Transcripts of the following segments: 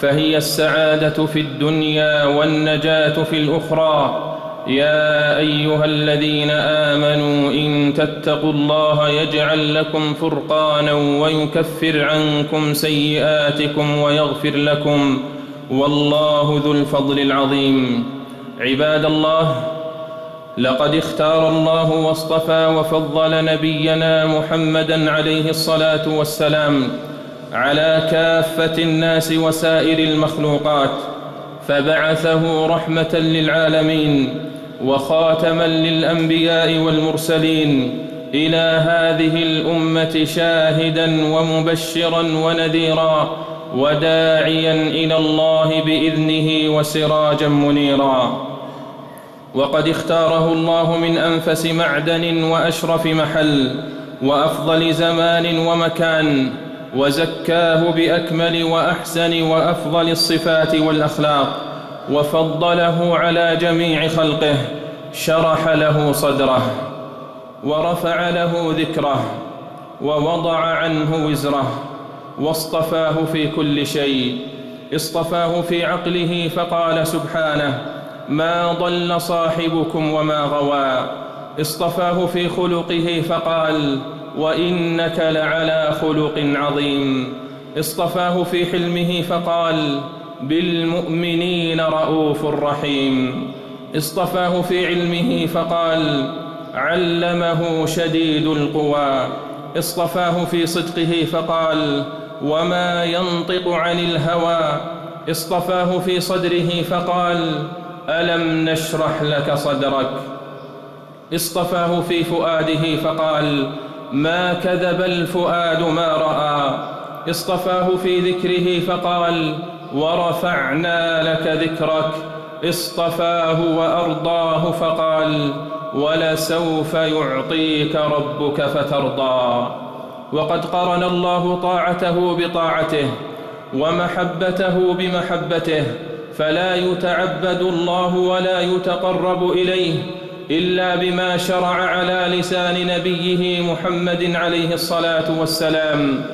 فهي السعادة في الدنيا والنجاة في الأخرى. يا أيها الذين آمنوا إن تتقوا الله يجعل لكم فرقانا ويكفر عنكم سيئاتكم ويغفر لكم. والله ذو الفضل العظيم. عباد الله لقد اختار الله واصطفى وفضل نبينا محمدا عليه الصلاة والسلام. على كافة الناس وسائر المخلوقات فبعثه رحمة للعالمين وخاتما للأنبياء والمرسلين إلى هذه الأمة شاهدا ومبشرا ونذيرا وداعيا إلى الله بإذنه وسراجا منيرا. وقد اختاره الله من أنفس معدن وأشرف محل وأفضل زمان ومكان وزكاه بأكمل وأحسن وأفضل الصفات والأخلاق وفضله على جميع خلقه شرح له صدره ورفع له ذكره ووضع عنه وزره واصطفاه في كل شيء اصطفاه في عقله فقال سبحانه ما ضل صاحبكم وما غوى اصطفاه في خلقه فقال وإنك لعلى خلق عظيم. اصطفاه في حلمه فقال بالمؤمنين رءوف رحيم. اصطفاه في علمه فقال علمه شديد القوى. اصطفاه في صدقه فقال وما ينطق عن الهوى. اصطفاه في صدره فقال ألم نشرح لك صدرك. اصطفاه في فؤاده فقال ما كذب الفؤاد ما رأى. اصطفاه في ذكره فقال ورفعنا لك ذكرك. اصطفاه وأرضاه فقال ولسوف يعطيك ربك فترضى. وقد قرن الله طاعته بطاعته ومحبته بمحبته فلا يتعبد الله ولا يتقرب إليه. إلا بما شرع على لسان نبيه محمد عليه الصلاة والسلام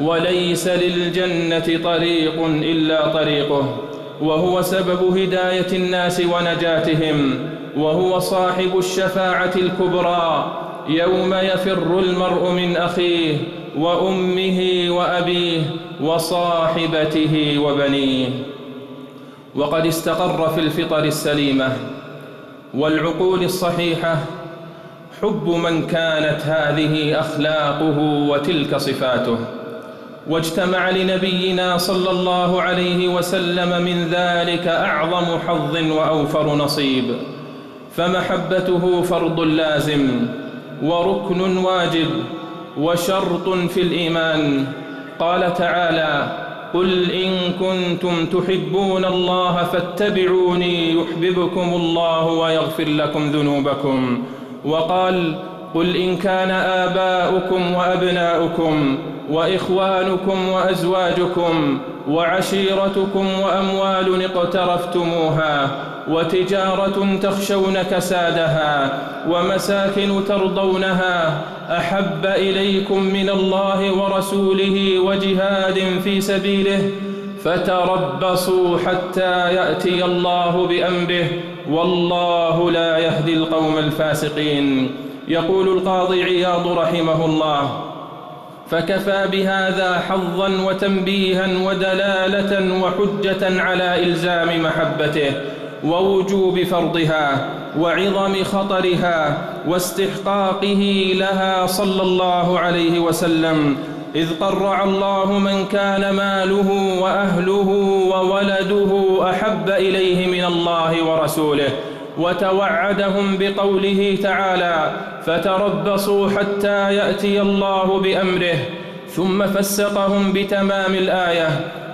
وليس للجنة طريق إلا طريقه وهو سبب هداية الناس ونجاتهم وهو صاحب الشفاعة الكبرى يوم يفر المرء من أخيه وأمه وأبيه وصاحبته وبنيه. وقد استقر في الفطر السليمة والعقول الصحيحة حب من كانت هذه أخلاقه وتلك صفاته. واجتمع لنبينا صلى الله عليه وسلم من ذلك أعظم حظ وأوفر نصيب. فمحبته فرض لازم وركن واجب وشرط في الإيمان. قال تعالى قل إن كنتم تحبون الله فاتبعوني يحببكم الله ويغفر لكم ذنوبكم. وقال قل إن كان آباؤكم وأبناؤكم وإخوانكم وأزواجكم وعشيرتكم وأموال اقترفتموها وتجارة تخشون كسادها ومساكن ترضونها أحب إليكم من الله ورسوله وجهاد في سبيله فتربصوا حتى يأتي الله بأمره والله لا يهدي القوم الفاسقين. يقول القاضي عياض رحمه الله فكفى بهذا حظا وتنبيها ودلالة وحجة على إلزام محبته ووجوب فرضها وعظم خطرها واستحقاقه لها صلى الله عليه وسلم إذ قرع الله من كان ماله وأهله وولده أحب إليه من الله ورسوله وتوعدهم بقوله تعالى فتربصوا حتى يأتي الله بأمره ثم فسقهم بتمام الآية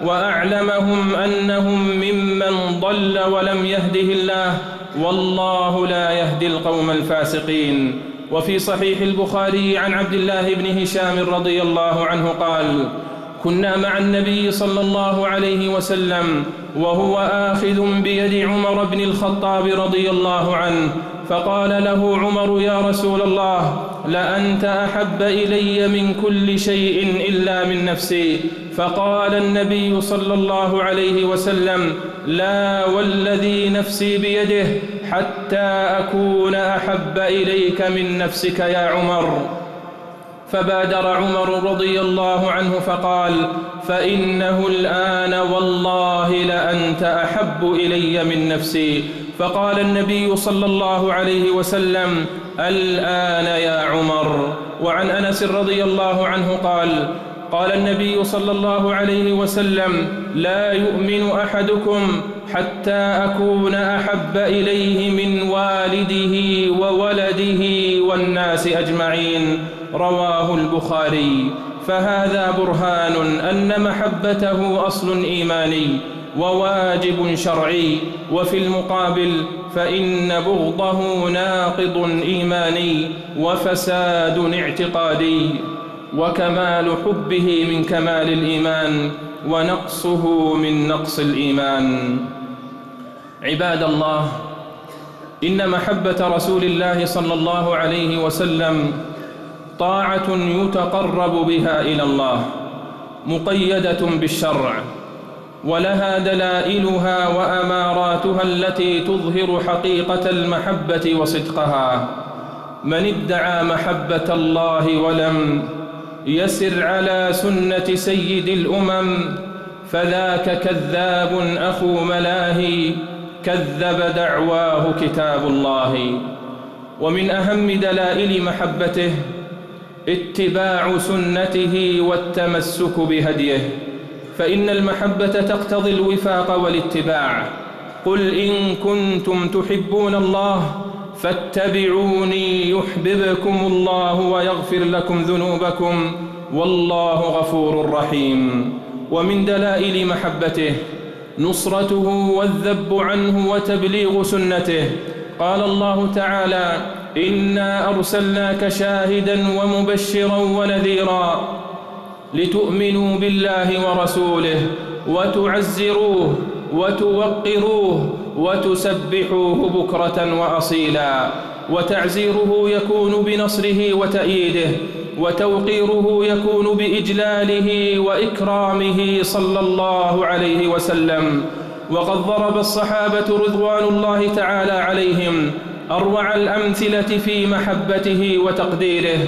وأعلمهم أنهم ممن ضل ولم يهده الله والله لا يهدي القوم الفاسقين. وفي صحيح البخاري عن عبد الله بن هشام رضي الله عنه قال كنا مع النبي صلى الله عليه وسلم وهو آخذ بيد عمر بن الخطاب رضي الله عنه فقال له عمر يا رسول الله لأنت أحب إلي من كل شيء إلا من نفسي. فقال النبي صلى الله عليه وسلم لا والذي نفسي بيده حتى أكون أحب إليك من نفسك يا عمر. فبادر عمر رضي الله عنه فقال فإنه الآن والله لأنت أحب إلي من نفسي. فقال النبي صلى الله عليه وسلم الآن يا عمر. وعن أنس رضي الله عنه قال قال النبي صلى الله عليه وسلم لا يؤمن أحدكم حتى أكون أحب إليه من والده وولده والناس أجمعين. رواه البخاري. فهذا برهان أن محبته أصل إيماني وواجب شرعي. وفي المقابل فإن بغضه ناقض إيماني وفساد اعتقادي. وكمال حبه من كمال الإيمان ونقصه من نقص الإيمان. عباد الله إن محبة رسول الله صلى الله عليه وسلم طاعة يتقرب بها إلى الله مقيدة بالشرع ولها دلائلها وأماراتها التي تظهر حقيقة المحبة وصدقها. من ادعى محبة الله ولم يسر على سنة سيد الأمم فذاك كذاب أخو ملاهي كذب دعواه كتاب الله. ومن أهم دلائل محبته اتباع سنته والتمسك بهديه فإن المحبة تقتضي الوفاق والاتباع. قل إن كنتم تحبون الله فاتبعوني يحببكم الله ويغفر لكم ذنوبكم والله غفور رحيم. ومن دلائل محبته نصرته والذب عنه وتبليغ سنته. قال الله تعالى إنا أرسلناك شاهدا ومبشرا ونذيرا لتؤمنوا بالله ورسوله وتعزروه وتوقروه وتسبحوه بكرة وأصيلا وتعزيره يكون بنصره وتأييده وتوقيره يكون بإجلاله وإكرامه صلى الله عليه وسلم وقد ضرب الصحابة رضوان الله تعالى عليهم أروع الأمثلة في محبته وتقديره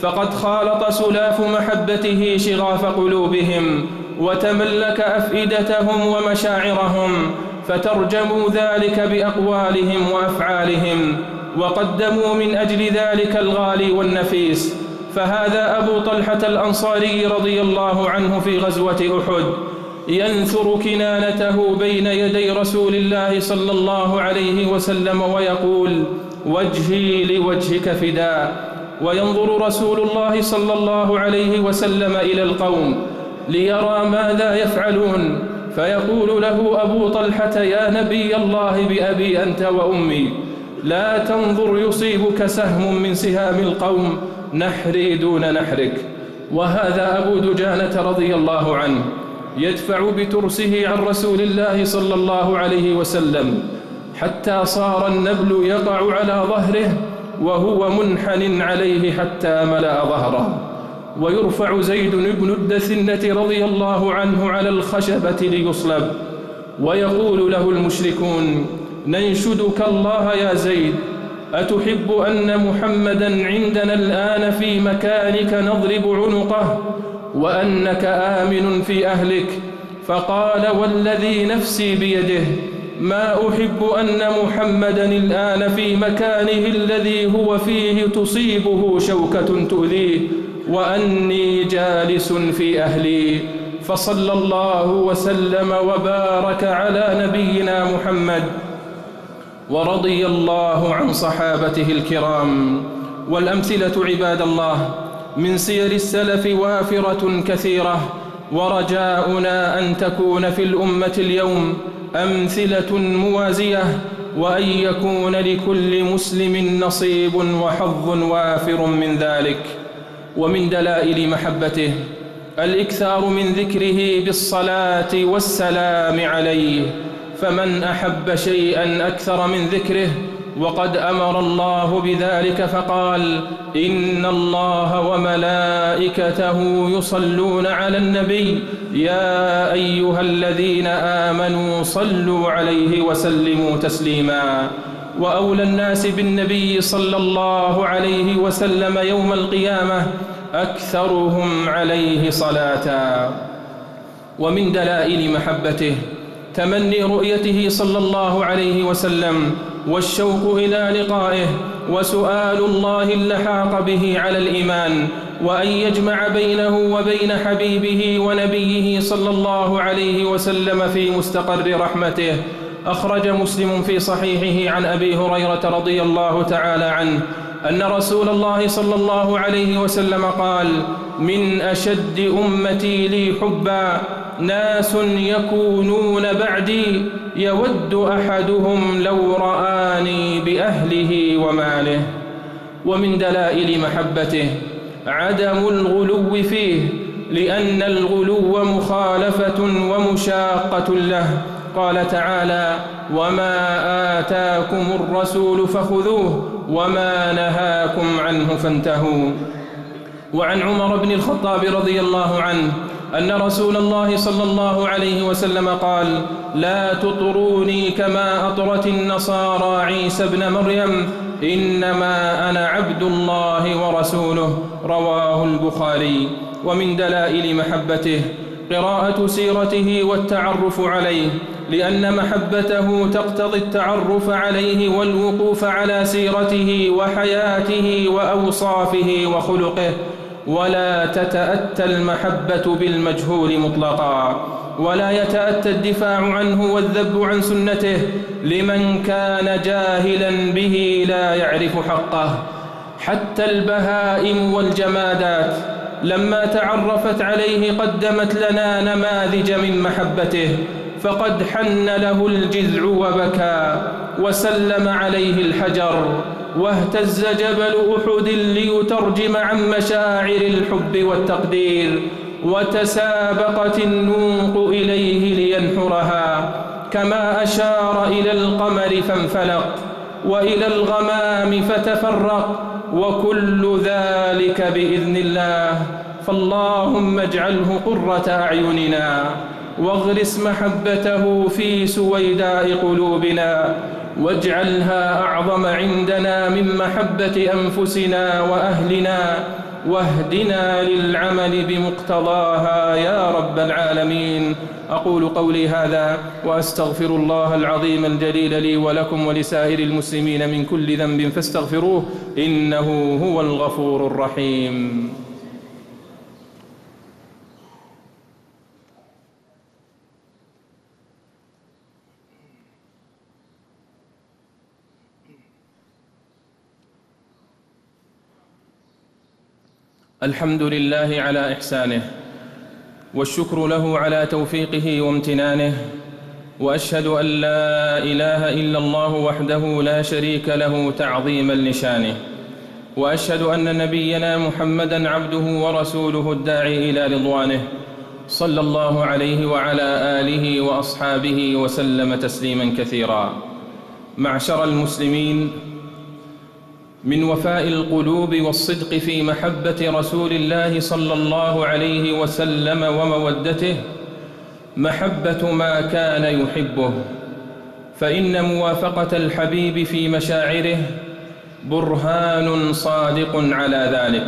فقد خالط سلاف محبته شغاف قلوبهم وتملك أفئدتهم ومشاعرهم فترجموا ذلك بأقوالهم وأفعالهم وقدموا من أجل ذلك الغالي والنفيس. فهذا أبو طلحة الأنصاري رضي الله عنه في غزوة أحد ينثر كنانته بين يدي رسول الله صلى الله عليه وسلم ويقول وجهي لوجهك فداء. وينظر رسول الله صلى الله عليه وسلم إلى القوم ليرى ماذا يفعلون فيقول له أبو طلحة يا نبي الله بأبي أنت وأمي لا تنظر يصيبك سهم من سهام القوم نحري دون نحرك. وهذا أبو دجانة رضي الله عنه. يدفع بترسه عن رسول الله صلى الله عليه وسلم حتى صار النبل يقع على ظهره وهو منحن عليه حتى ملأ ظهره. ويرفع زيد بن الدثنة رضي الله عنه على الخشبة ليصلب. ويقول له المشركون ننشدك الله يا زيد أتحب أن محمدا عندنا الآن في مكانك نضرب عنقه؟ وأنك آمن في أهلك. فقال والذي نفسي بيده ما أحب أن محمدا الآن في مكانه الذي هو فيه تصيبه شوكة تؤذيه وأني جالس في أهلي. فصلى الله وسلم وبارك على نبينا محمد. ورضي الله عن صحابته الكرام. والأمثلة عباد الله. من سير السلف وافرة كثيرة. ورجاؤنا أن تكون في الأمة اليوم أمثلة موازية وأن يكون لكل مسلم نصيب وحظ وافر من ذلك. ومن دلائل محبته الإكثار من ذكره بالصلاة والسلام عليه. فمن أحب شيئا أكثر من ذكره وقد أمر الله بذلك فقال إن الله وملائكته يصلون على النبي يا أيها الذين آمنوا صلوا عليه وسلموا تسليما وأولى الناس بالنبي صلى الله عليه وسلم يوم القيامة أكثرهم عليه صلاة ومن دلائل محبته تمني رؤيته صلى الله عليه وسلم والشوق إلى لقائه وسؤال الله اللحاق به على الإيمان وأن يجمع بينه وبين حبيبه ونبيه صلى الله عليه وسلم في مستقر رحمته. أخرج مسلم في صحيحه عن أبي هريرة رضي الله تعالى عنه أن رسول الله صلى الله عليه وسلم قال من أشد أمتي لي حبا ناس يكونون بعدي يود أحدهم لو رآني بأهله وماله ومن دلائل محبته عدم الغلو فيه لأن الغلو مخالفة ومشاقة له. قال تعالى وما آتاكم الرسول فخذوه وما نهاكم عنه فانتهوا. وعن عمر بن الخطاب رضي الله عنه أن رسول الله صلى الله عليه وسلم قال لا تطروني كما أطرت النصارى عيسى ابن مريم إنما أنا عبد الله ورسوله. رواه البخاري. ومن دلائل محبته قراءة سيرته والتعرف عليه لأن محبته تقتضي التعرف عليه والوقوف على سيرته وحياته وأوصافه وخلقه. ولا تتأتى المحبة بالمجهول مطلقا ولا يتأتى الدفاع عنه والذب عن سنته لمن كان جاهلا به لا يعرف حقه. حتى البهائم والجمادات لما تعرفت عليه قدمت لنا نماذج من محبته فقد حن له الجذع وبكى وسلم عليه الحجر. واهتز جبل أحد ليترجم عن مشاعر الحب والتقدير وتسابقت النوق إليه لينحرها. كما أشار إلى القمر فانفلق وإلى الغمام فتفرق وكل ذلك بإذن الله. فاللهم اجعله قرة أعيننا. واغرس محبته في سويداء قلوبنا واجعلها أعظم عندنا من محبة أنفسنا وأهلنا واهدنا للعمل بمقتضاها يا رب العالمين. أقول قولي هذا وأستغفر الله العظيم الجليل لي ولكم ولسائر المسلمين من كل ذنب فاستغفروه إنه هو الغفور الرحيم. الحمد لله على إحسانه والشكر له على توفيقه وامتنانه وأشهد أن لا إله إلا الله وحده لا شريك له تعظيما لشانه وأشهد أن نبينا محمدا عبده ورسوله الداعي إلى رضوانه صلى الله عليه وعلى آله وأصحابه وسلم تسليما كثيرا. معشر المسلمين من وفاء القلوب والصدق في محبة رسول الله صلى الله عليه وسلم ومودته محبة ما كان يحبه. فإن موافقة الحبيب في مشاعره برهان صادق على ذلك.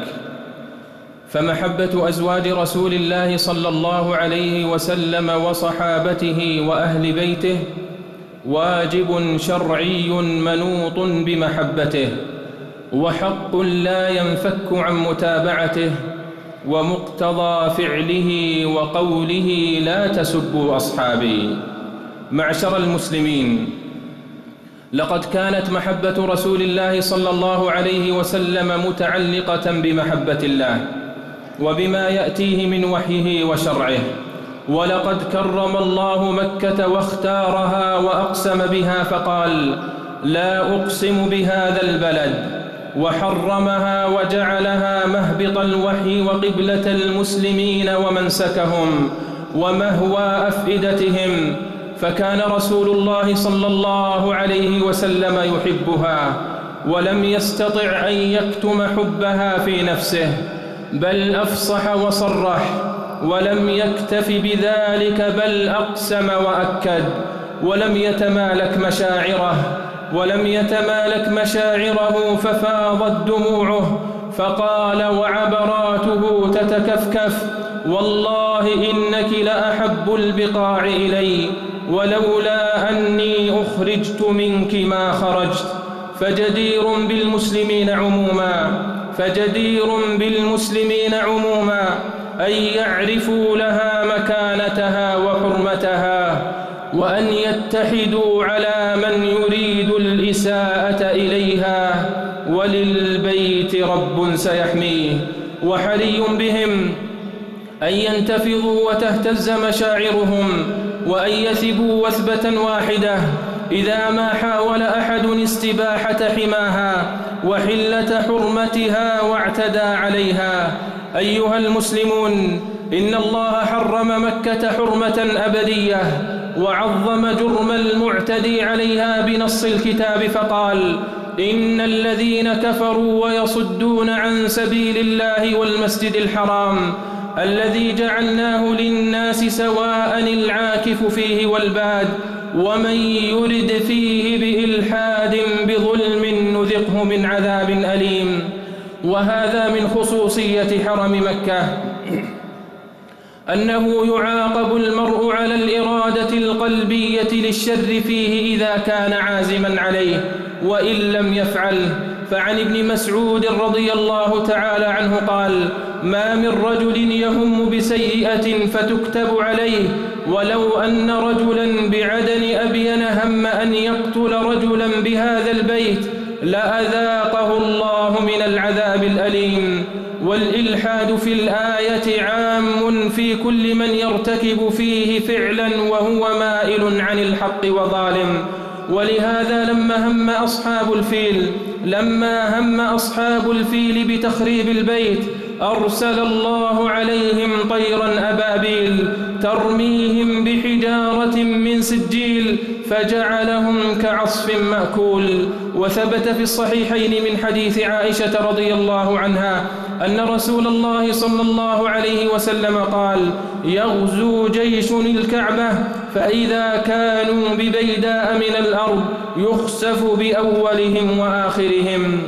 فمحبة أزواج رسول الله صلى الله عليه وسلم وصحابته وأهل بيته واجب شرعي منوط بمحبته. وحق لا ينفك عن متابعته ومقتضى فعله وقوله لا تسبوا أصحابي. معشر المسلمين لقد كانت محبة رسول الله صلى الله عليه وسلم متعلقة بمحبة الله وبما يأتيه من وحيه وشرعه. ولقد كرم الله مكة واختارها وأقسم بها فقال لا أقسم بهذا البلد. وحرمها وجعلها مهبط الوحي وقبلة المسلمين ومنسكهم ومهوى أفئدتهم فكان رسول الله صلى الله عليه وسلم يحبها ولم يستطع أن يكتم حبها في نفسه بل أفصح وصرح ولم يكتف بذلك بل أقسم وأكد ولم يتمالك مشاعره ولم يتمالك مشاعره ففاضت دموعه فقال وعبراته تتكفكف والله إنك لأحب البقاع إلي ولولا أني أخرجت منك ما خرجت. فجدير بالمسلمين عموما فجدير بالمسلمين عموما أن يعرفوا لها مكانتها وحرمتها. وأن يتحدوا على من يريد الإساءة إليها وللبيت رب سيحميه وحري بهم أن ينتفضوا وتهتز مشاعرهم وأن يثبوا وثبة واحدة إذا ما حاول أحد استباحة حماها وحلة حرمتها واعتدى عليها. أيها المسلمون إن الله حرم مكة حرمة أبدية وعظم جرم المعتدي عليها بنص الكتاب فقال إن الذين كفروا ويصدون عن سبيل الله والمسجد الحرام الذي جعلناه للناس سواء العاكف فيه والباد ومن يرد فيه بإلحاد بظلم نذقه من عذاب أليم. وهذا من خصوصية حرم مكة. أنه يعاقب المرء على الإرادة القلبية للشر فيه إذا كان عازما عليه وإن لم يفعل. فعن ابن مسعود رضي الله تعالى عنه قال ما من رجل يهم بسيئة فتكتب عليه ولو أن رجلا بعدن أبين هم أن يقتل رجلا بهذا البيت لأذاقه الله من العذاب الأليم. والإلحاد في الآية عام في كل من يرتكب فيه فعلا وهو مائل عن الحق وظالم. ولهذا لما هم أصحاب الفيل لما هم أصحاب الفيل بتخريب البيت أرسل الله عليهم طيرا أبابيل ترميهم بحجارة من سجيل فجعلهم كعصف مأكول. وثبت في الصحيحين من حديث عائشة رضي الله عنها أن رسول الله صلى الله عليه وسلم قال يغزو جيش الكعبة فإذا كانوا ببيداء من الأرض يخسف بأولهم وآخرهم.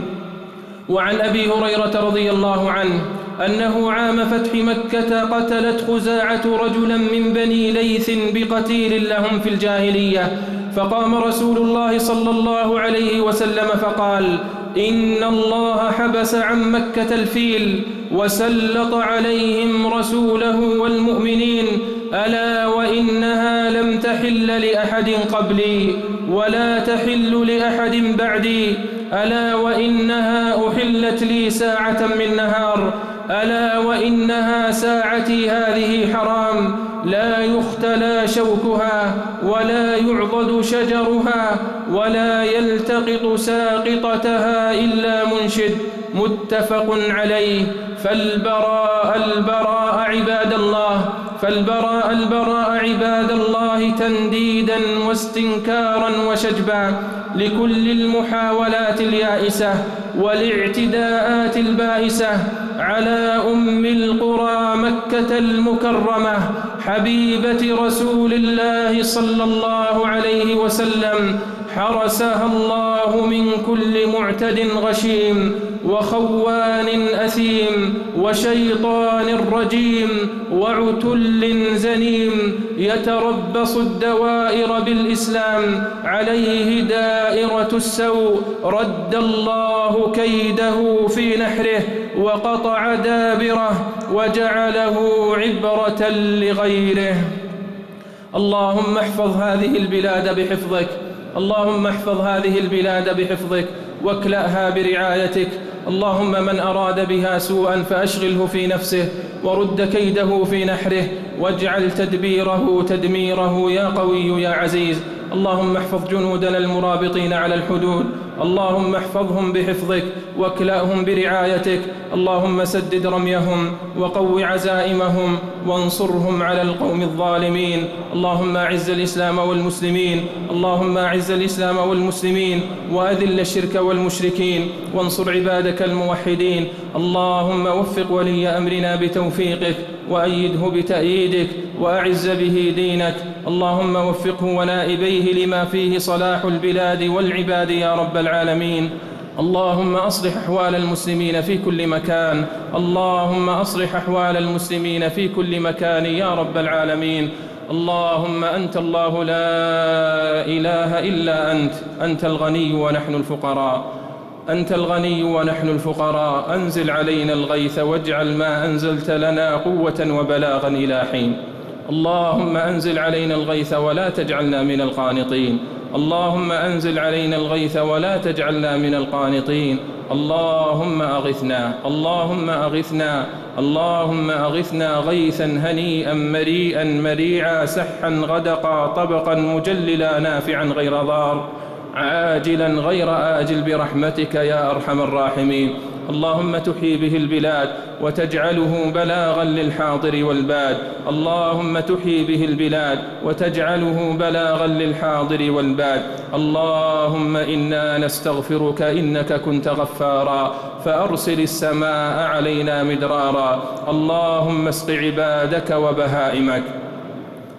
وعن أبي هريرة رضي الله عنه أنه عام فتح مكة قتلت خزاعة رجلا من بني ليث بقتيل لهم في الجاهلية. فقام رسول الله صلى الله عليه وسلم فقال إن الله حبس عن مكة الفيل وسلط عليهم رسوله والمؤمنين. ألا وإنها لم تحل لأحد قبلي ولا تحل لأحد بعدي. ألا وإنها أحلت لي ساعة من نهار. ألا وإنها ساعتي هذه حرام لا يختلى شوكها ولا يعضد شجرها ولا يلتقط ساقطتها إلا منشد. متفق عليه. فالبراء البراء عباد الله. فالبراء البراء عباد الله تنديدا واستنكارا وشجبا لكل المحاولات اليائسة والاعتداءات البائسة على أم القرى مكة المكرمة حبيبة رسول الله صلى الله عليه وسلم. حرسها الله من كل معتد غشيم وخوان أثيم وشيطان رجيم وعتل زنيم يتربص الدوائر بالإسلام عليه دائرة السوء رد الله كيده في نحره وقطع دابره وجعله عبرة لغيره. اللهم احفظ هذه البلاد بحفظك. اللهم احفظ هذه البلاد بحفظك واكلأها برعايتك. اللهم من أراد بها سوءا فأشغله في نفسه ورد كيده في نحره واجعل تدبيره تدميره يا قوي يا عزيز. اللهم احفظ جنودنا المرابطين على الحدود. اللهم احفظهم بحفظك واكلأهم برعايتك. اللهم سدد رميهم وقو عزائمهم وانصرهم على القوم الظالمين. اللهم أعز الإسلام والمسلمين. اللهم أعز الإسلام والمسلمين. وأذل الشرك والمشركين. وانصر عبادك الموحدين. اللهم وفق ولي أمرنا بتوفيقك. وأيده بتأييدك وأعز به دينك. اللهم وفقه ونائبيه لما فيه صلاح البلاد والعباد يا رب العالمين. اللهم أصلح أحوال المسلمين في كل مكان. اللهم أصلح أحوال المسلمين في كل مكان يا رب العالمين. اللهم أنت الله لا إله إلا أنت. أنت الغني ونحن الفقراء. أنت الغني ونحن الفقراء أنزل علينا الغيث واجعل ما أنزلت لنا قوة وبلاغا إلى حين. اللهم أنزل علينا الغيث ولا تجعلنا من القانطين. اللهم أنزل علينا الغيث ولا تجعلنا من القانطين. اللهم أغثنا اللهم أغثنا اللهم أغثنا غيثا هنيئا مريئا مريعا سحا غدقا طبقا مجللا نافعا غير ضار. عاجلا غير آجل برحمتك يا أرحم الراحمين. اللهم تحيي به البلاد وتجعله بلاغا للحاضر والباد. اللهم تحيي به البلاد وتجعله بلاغا للحاضر والباد. اللهم إنا نستغفرك إنك كنت غفارا. فأرسل السماء علينا مدرارا. اللهم اسق عبادك وبهائمك.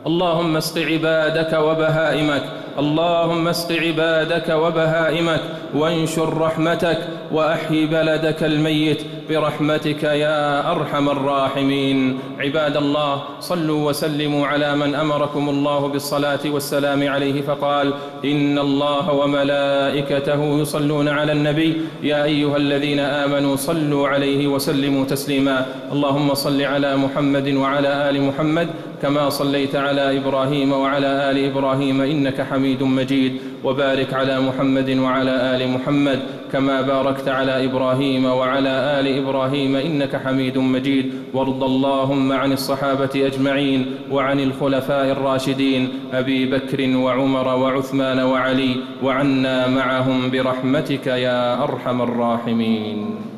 اللهم اسق عبادك وبهائمك. اللهم اسق عبادك وبهائمك وانشر رحمتك وأحي بلدك الميت برحمتك يا أرحم الراحمين. عباد الله صلوا وسلموا على من أمركم الله بالصلاة والسلام عليه فقال إن الله وملائكته يصلون على النبي. يا أيها الذين آمنوا صلوا عليه وسلموا تسليما. اللهم صل على محمد وعلى آل محمد كما صليت على إبراهيم وعلى آل إبراهيم إنك حميد مجيد وبارك على محمد وعلى آل محمد كما باركت على إبراهيم وعلى آل إبراهيم إنك حميد مجيد وارض اللهم عن الصحابة أجمعين وعن الخلفاء الراشدين أبي بكر وعمر وعثمان وعلي وعنا معهم برحمتك يا أرحم الراحمين